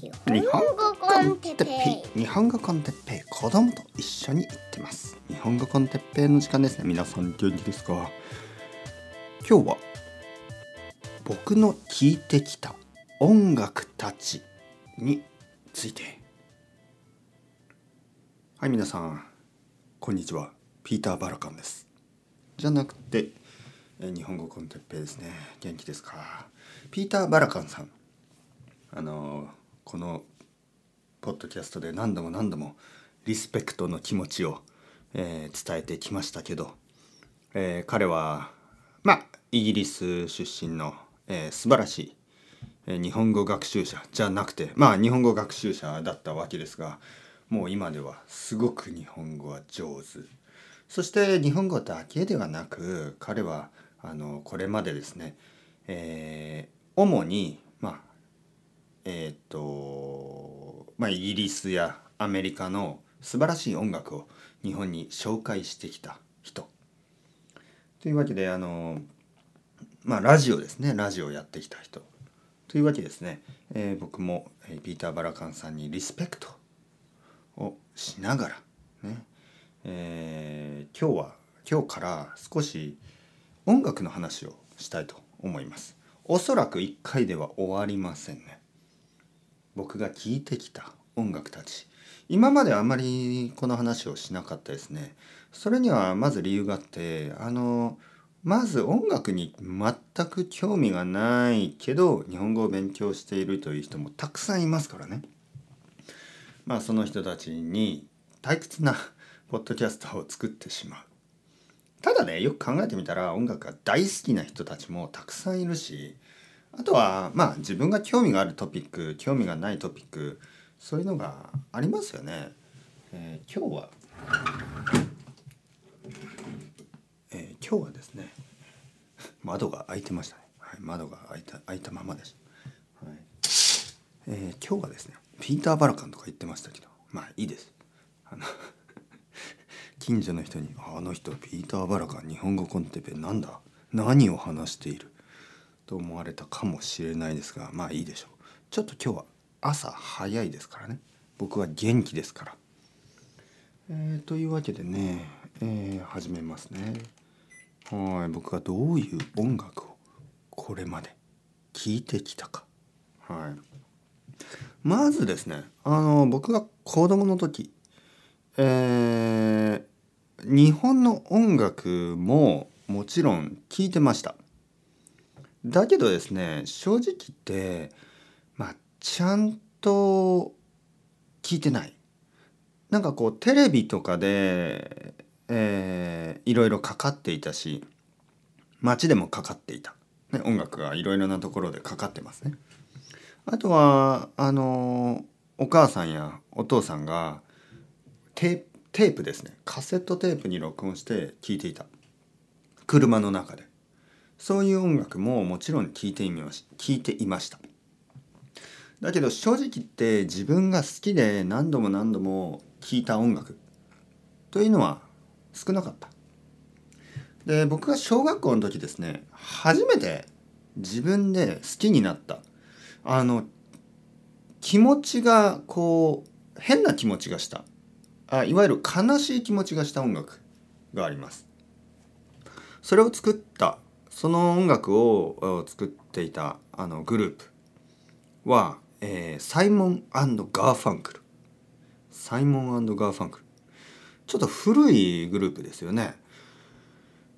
日本語コンテッペイ。日本語コンテッペイ。子供と一緒に行ってます。日本語コンテッペイの時間ですね。皆さん元気ですか？今日は僕の聴いてきた音楽たちについて。はい皆さん。こんにちは。ピーター・バラカンです。じゃなくて日本語コンテッペイですね。元気ですか？ピーター・バラカンさん。あのこのポッドキャストで何度も何度もリスペクトの気持ちを、えー、伝えてきましたけど、えー、彼はまあイギリス出身の、えー、素晴らしい、えー、日本語学習者じゃなくてまあ日本語学習者だったわけですがもう今ではすごく日本語は上手。そして日本語だけではなく彼はあのこれまでですね、えー、主にえっ、ー、とまあイギリスやアメリカの素晴らしい音楽を日本に紹介してきた人。というわけであのまあラジオですね。ラジオをやってきた人。というわけですね、えー、僕もえピーター・バラカンさんにリスペクトをしながらね、えー、今日は今日から少し音楽の話をしたいと思います。おそらく1回では終わりませんね。僕が聴いてきた音楽たち。今まであまりこの話をしなかったですね。それにはまず理由があってあのまず音楽に全く興味がないけど日本語を勉強しているという人もたくさんいますからね。まあその人たちに退屈な ポッドキャストを作ってしまう。ただねよく考えてみたら音楽が大好きな人たちもたくさんいるしあとはまあ自分が興味があるトピック興味がないトピックそういうのがありますよね。えー、今日は、えー、今日はですね窓が開いてましたね、はい、窓が開いた開いたままです、はい。えー、今日はですねピーター・バラカンとか言ってましたけどまあいいです。あの 近所の人に「あの人ピーター・バラカン日本語コンテペなんだ？何を話している?」と思われたかもしれないですがまあいいでしょうちょっと今日は朝早いですからね僕は元気ですから。えー、というわけでね、えー、始めますね。はい僕がどういう音楽をこれまで聴いてきたか。はい、まずですねあの僕が子供の時、えー、日本の音楽ももちろん聴いてました。だけどですね正直言ってまあちゃんと聞いてない。なんかこうテレビとかで、えー、いろいろかかっていたし街でもかかっていた、ね、音楽がいろいろなところでかかってますね。あとはあのお母さんやお父さんがテープですねカセットテープに録音して聴いていた車の中でそういう音楽ももちろん聴いていまし聞いていました。だけど正直言って自分が好きで何度も何度も聴いた音楽というのは少なかった。で僕が小学校の時ですね初めて自分で好きになったあの気持ちがこう変な気持ちがしたあいわゆる悲しい気持ちがした音楽があります。それを作ったその音楽を作っていたあのグループは、えー、サイモンガーファンクル。サイモンガーファンクル。ちょっと古いグループですよね。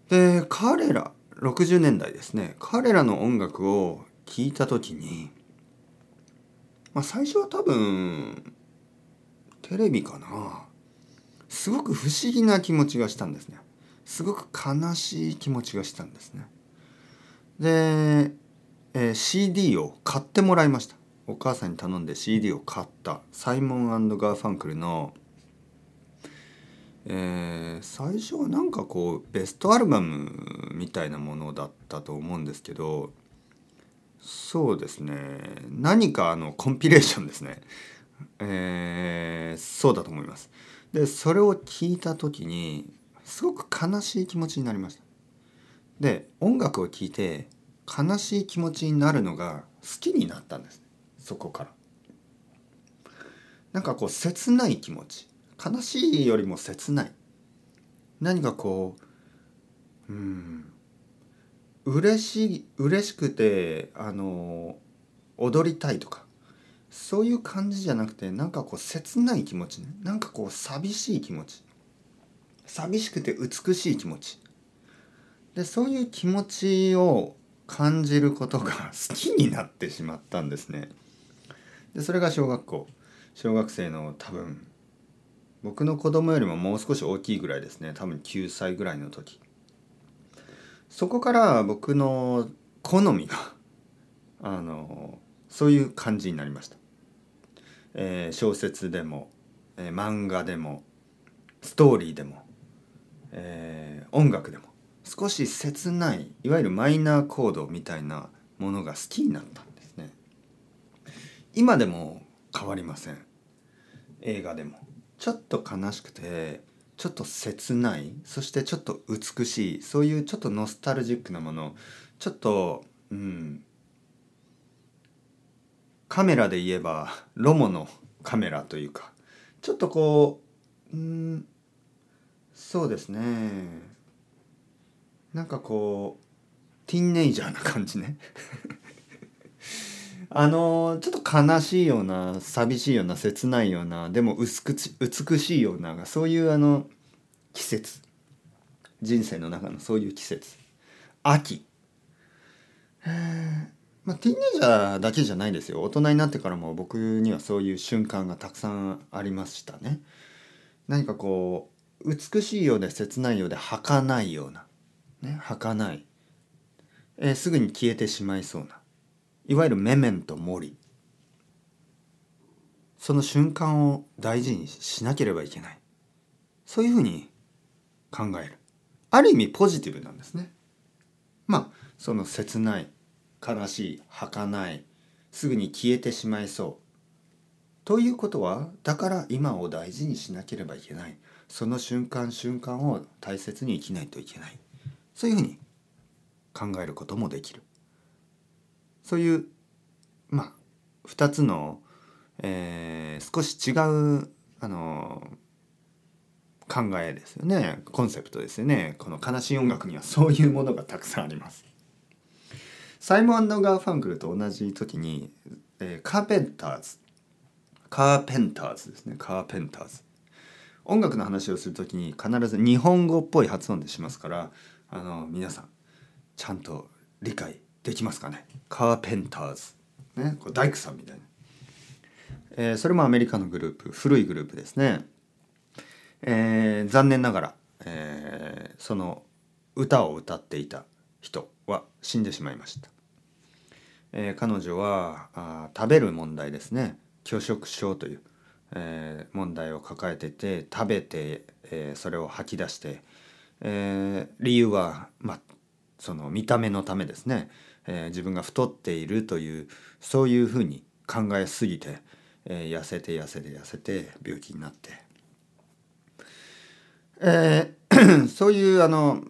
で彼ら60年代ですね。彼らの音楽を聴いた時に、まあ、最初は多分テレビかな。すごく不思議な気持ちがしたんですね。すごく悲しい気持ちがしたんですね。で、えー、CD を買ってもらいました。お母さんに頼んで CD を買った。サイモンガーファンクルの、えー、最初はなんかこうベストアルバムみたいなものだったと思うんですけどそうですね。何かあのコンピレーションですね。えー、そうだと思います。でそれを聞いた時にすごく悲しい気持ちになりました。で音楽を聴いて悲しい気持ちになるのが好きになったんですそこから。なんかこう切ない気持ち。悲しいよりも切ない。何かこううん嬉しい嬉しくてあの踊りたいとか。そういう感じじゃなくてなんかこう切ない気持ちね。なんかこう寂しい気持ち。寂しくて美しい気持ち。でそういう気持ちを感じることが好きになってしまったんですね。でそれが小学校。小学生の多分僕の子供よりももう少し大きいぐらいですね。多分9歳ぐらいの時。そこから僕の好みが あのそういう感じになりました、えー、小説でも、えー、漫画でもストーリーでも、えー、音楽でも。少し切ないいわゆるマイナーコードみたいなものが好きになったんですね。今でも変わりません。映画でも。ちょっと悲しくてちょっと切ないそしてちょっと美しいそういうちょっとノスタルジックなものちょっとうんカメラで言えばロモのカメラというかちょっとこううんそうですね。なんかこうティーンネイジャーな感じね。あのちょっと悲しいような寂しいような切ないようなでも薄く美しいようなそういうあの季節。人生の中のそういう季節。秋。まあティーンネイジャーだけじゃないですよ。大人になってからも僕にはそういう瞬間がたくさんありましたね。何かこう美しいようで切ないようで儚いような。ね儚い、えー、すぐに消えてしまいそうな。いわゆるメメントモリその瞬間を大事にしなければいけない。そういうふうに考える。ある意味ポジティブなんですね。まあその切ない悲しい儚いすぐに消えてしまいそう。ということはだから今を大事にしなければいけない。その瞬間瞬間を大切に生きないといけない。そういうふうに考えることもできる。そういうまあ2つの、えー、少し違うあの考えですよね。コンセプトですよね。この悲しい音楽にはそういうものがたくさんあります。サイモンガーファンクルと同じ時に、えー、カーペンターズ。カーペンターズですね。カーペンターズ。音楽の話をする時に必ず日本語っぽい発音でしますからあの皆さんちゃんと理解できますかね？カーペンターズ、ね、こ大工さんみたいな、えー、それもアメリカのグループ古いグループですね、えー、残念ながら、えー、その歌を歌っていた人は死んでしまいました、え、彼女はあ食べる問題ですね。拒食症という、え、問題を抱えてて食べて、え、それを吐き出して、えー、理由は、まあ、その見た目のためですね、えー、自分が太っているというそういうふうに考えすぎて、えー、痩せて痩せて痩せて病気になって、えー、そういうあの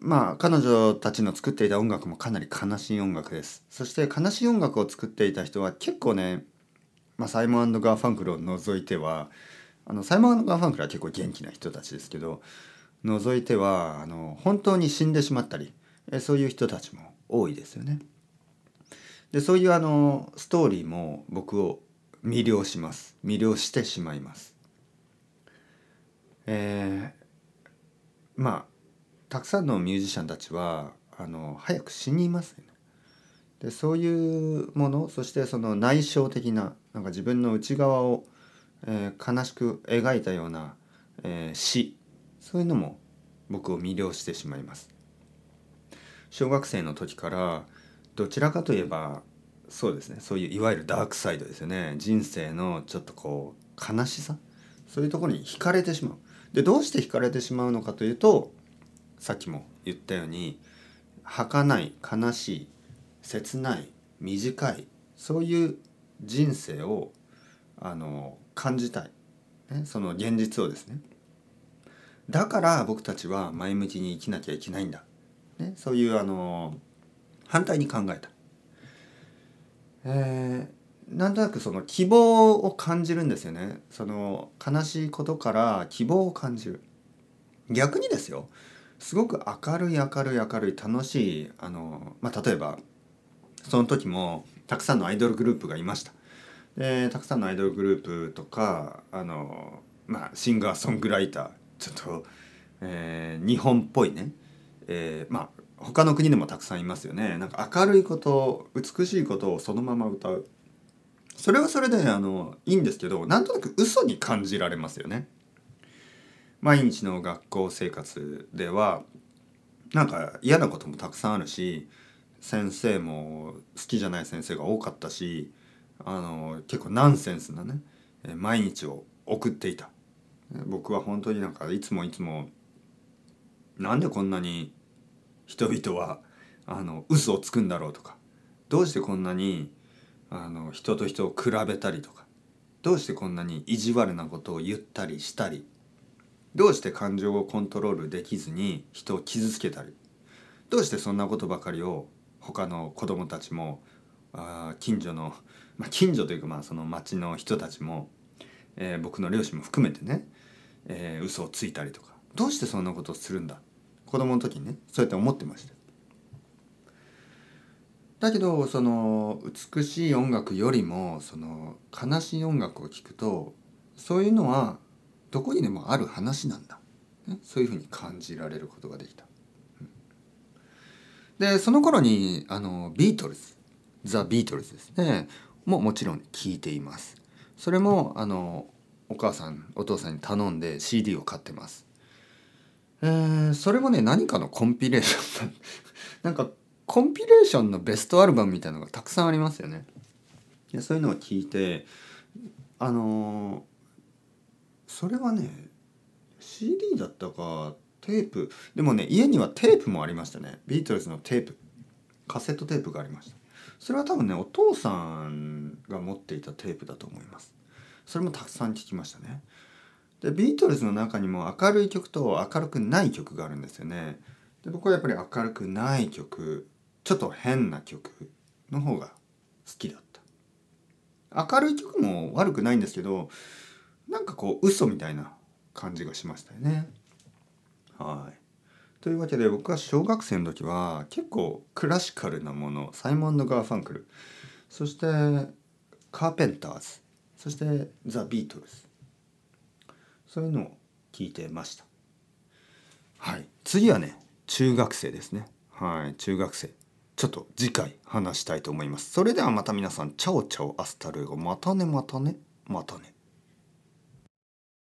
まあ彼女たちの作っていた音楽もかなり悲しい音楽です。そして悲しい音楽を作っていた人は結構ね、まあ、サイモンガーファンクルを除いてはあのサイモンガーファンクルは結構元気な人たちですけど除いてはあの本当に死んでしまったりえそういう人たちも多いですよね。でそういうあのストーリーも僕を魅了します魅了してしまいます。えー、まあたくさんのミュージシャンたちはあの早く死にますよね。でそういうものそしてその内省的ななんか自分の内側を、えー、悲しく描いたような、えー、詩そういうのも僕を魅了してしまいます。小学生の時からどちらかといえばそうですねそういういわゆるダークサイドですよね人生のちょっとこう悲しさそういうところに惹かれてしまう。でどうして惹かれてしまうのかというとさっきも言ったように儚い悲しい切ない短いそういう人生をあの感じたい、ね、その現実をですねだから僕たちは前向きに生きなきゃいけないんだ。ね、そういうあの反対に考えた。えー、なんとなくその希望を感じるんですよね。その悲しいことから希望を感じる。逆にですよ。すごく明るい明るい明るい楽しいあの、まあ、例えばその時もたくさんのアイドルグループがいました。でたくさんのアイドルグループとかあの、まあ、シンガーソングライターちょっと、えー、日本っぽいね、えー、まあ他の国でもたくさんいますよね。なんか明るいこと美しいことをそのまま歌う。それはそれであのいいんですけどなんとなく嘘に感じられますよね。毎日の学校生活ではなんか嫌なこともたくさんあるし先生も好きじゃない先生が多かったしあの結構ナンセンスなね毎日を送っていた。僕は本当になんかいつもいつもなんでこんなに人々はあの嘘をつくんだろうとかどうしてこんなにあの人と人を比べたりとかどうしてこんなに意地悪なことを言ったりしたりどうして感情をコントロールできずに人を傷つけたりどうしてそんなことばかりを他の子供たちもあ近所の、まあ、近所というかまあその町の人たちも、えー、僕の両親も含めてね、えー、嘘をついたりとか。どうしてそんなことをするんだ？子供の時にねそうやって思ってました。だけどその美しい音楽よりもその悲しい音楽を聴くとそういうのはどこにでもある話なんだ、ね、そういうふうに感じられることができた。でその頃にあのビートルズ。ザ・ビートルズですね。ももちろん聴いています。それもあのお母さんお父さんに頼んで CD を買ってます。えー、それもね何かのコンピレーション なんかコンピレーションのベストアルバムみたいのがたくさんありますよね。でそういうのを聞いてあのー、それはね CD だったかテープ。でもね家にはテープもありましたね。ビートルズのテープ。カセットテープがありました。それは多分ねお父さんが持っていたテープだと思います。それもたくさん聞きましたね。でビートルズの中にも明るい曲と明るくない曲があるんですよね。で僕はやっぱり明るくない曲ちょっと変な曲の方が好きだった。明るい曲も悪くないんですけどなんかこう嘘みたいな感じがしましたよね。はい。というわけで僕は小学生の時は結構クラシカルなものサイモン・ガーファンクルそしてカーペンターズそしてザ・ビートルズ。そういうのを聞いてました。はい。次はね中学生ですね。はい。中学生。ちょっと次回話したいと思います。それではまた皆さん chao chao hasta luego またねまたねまたね。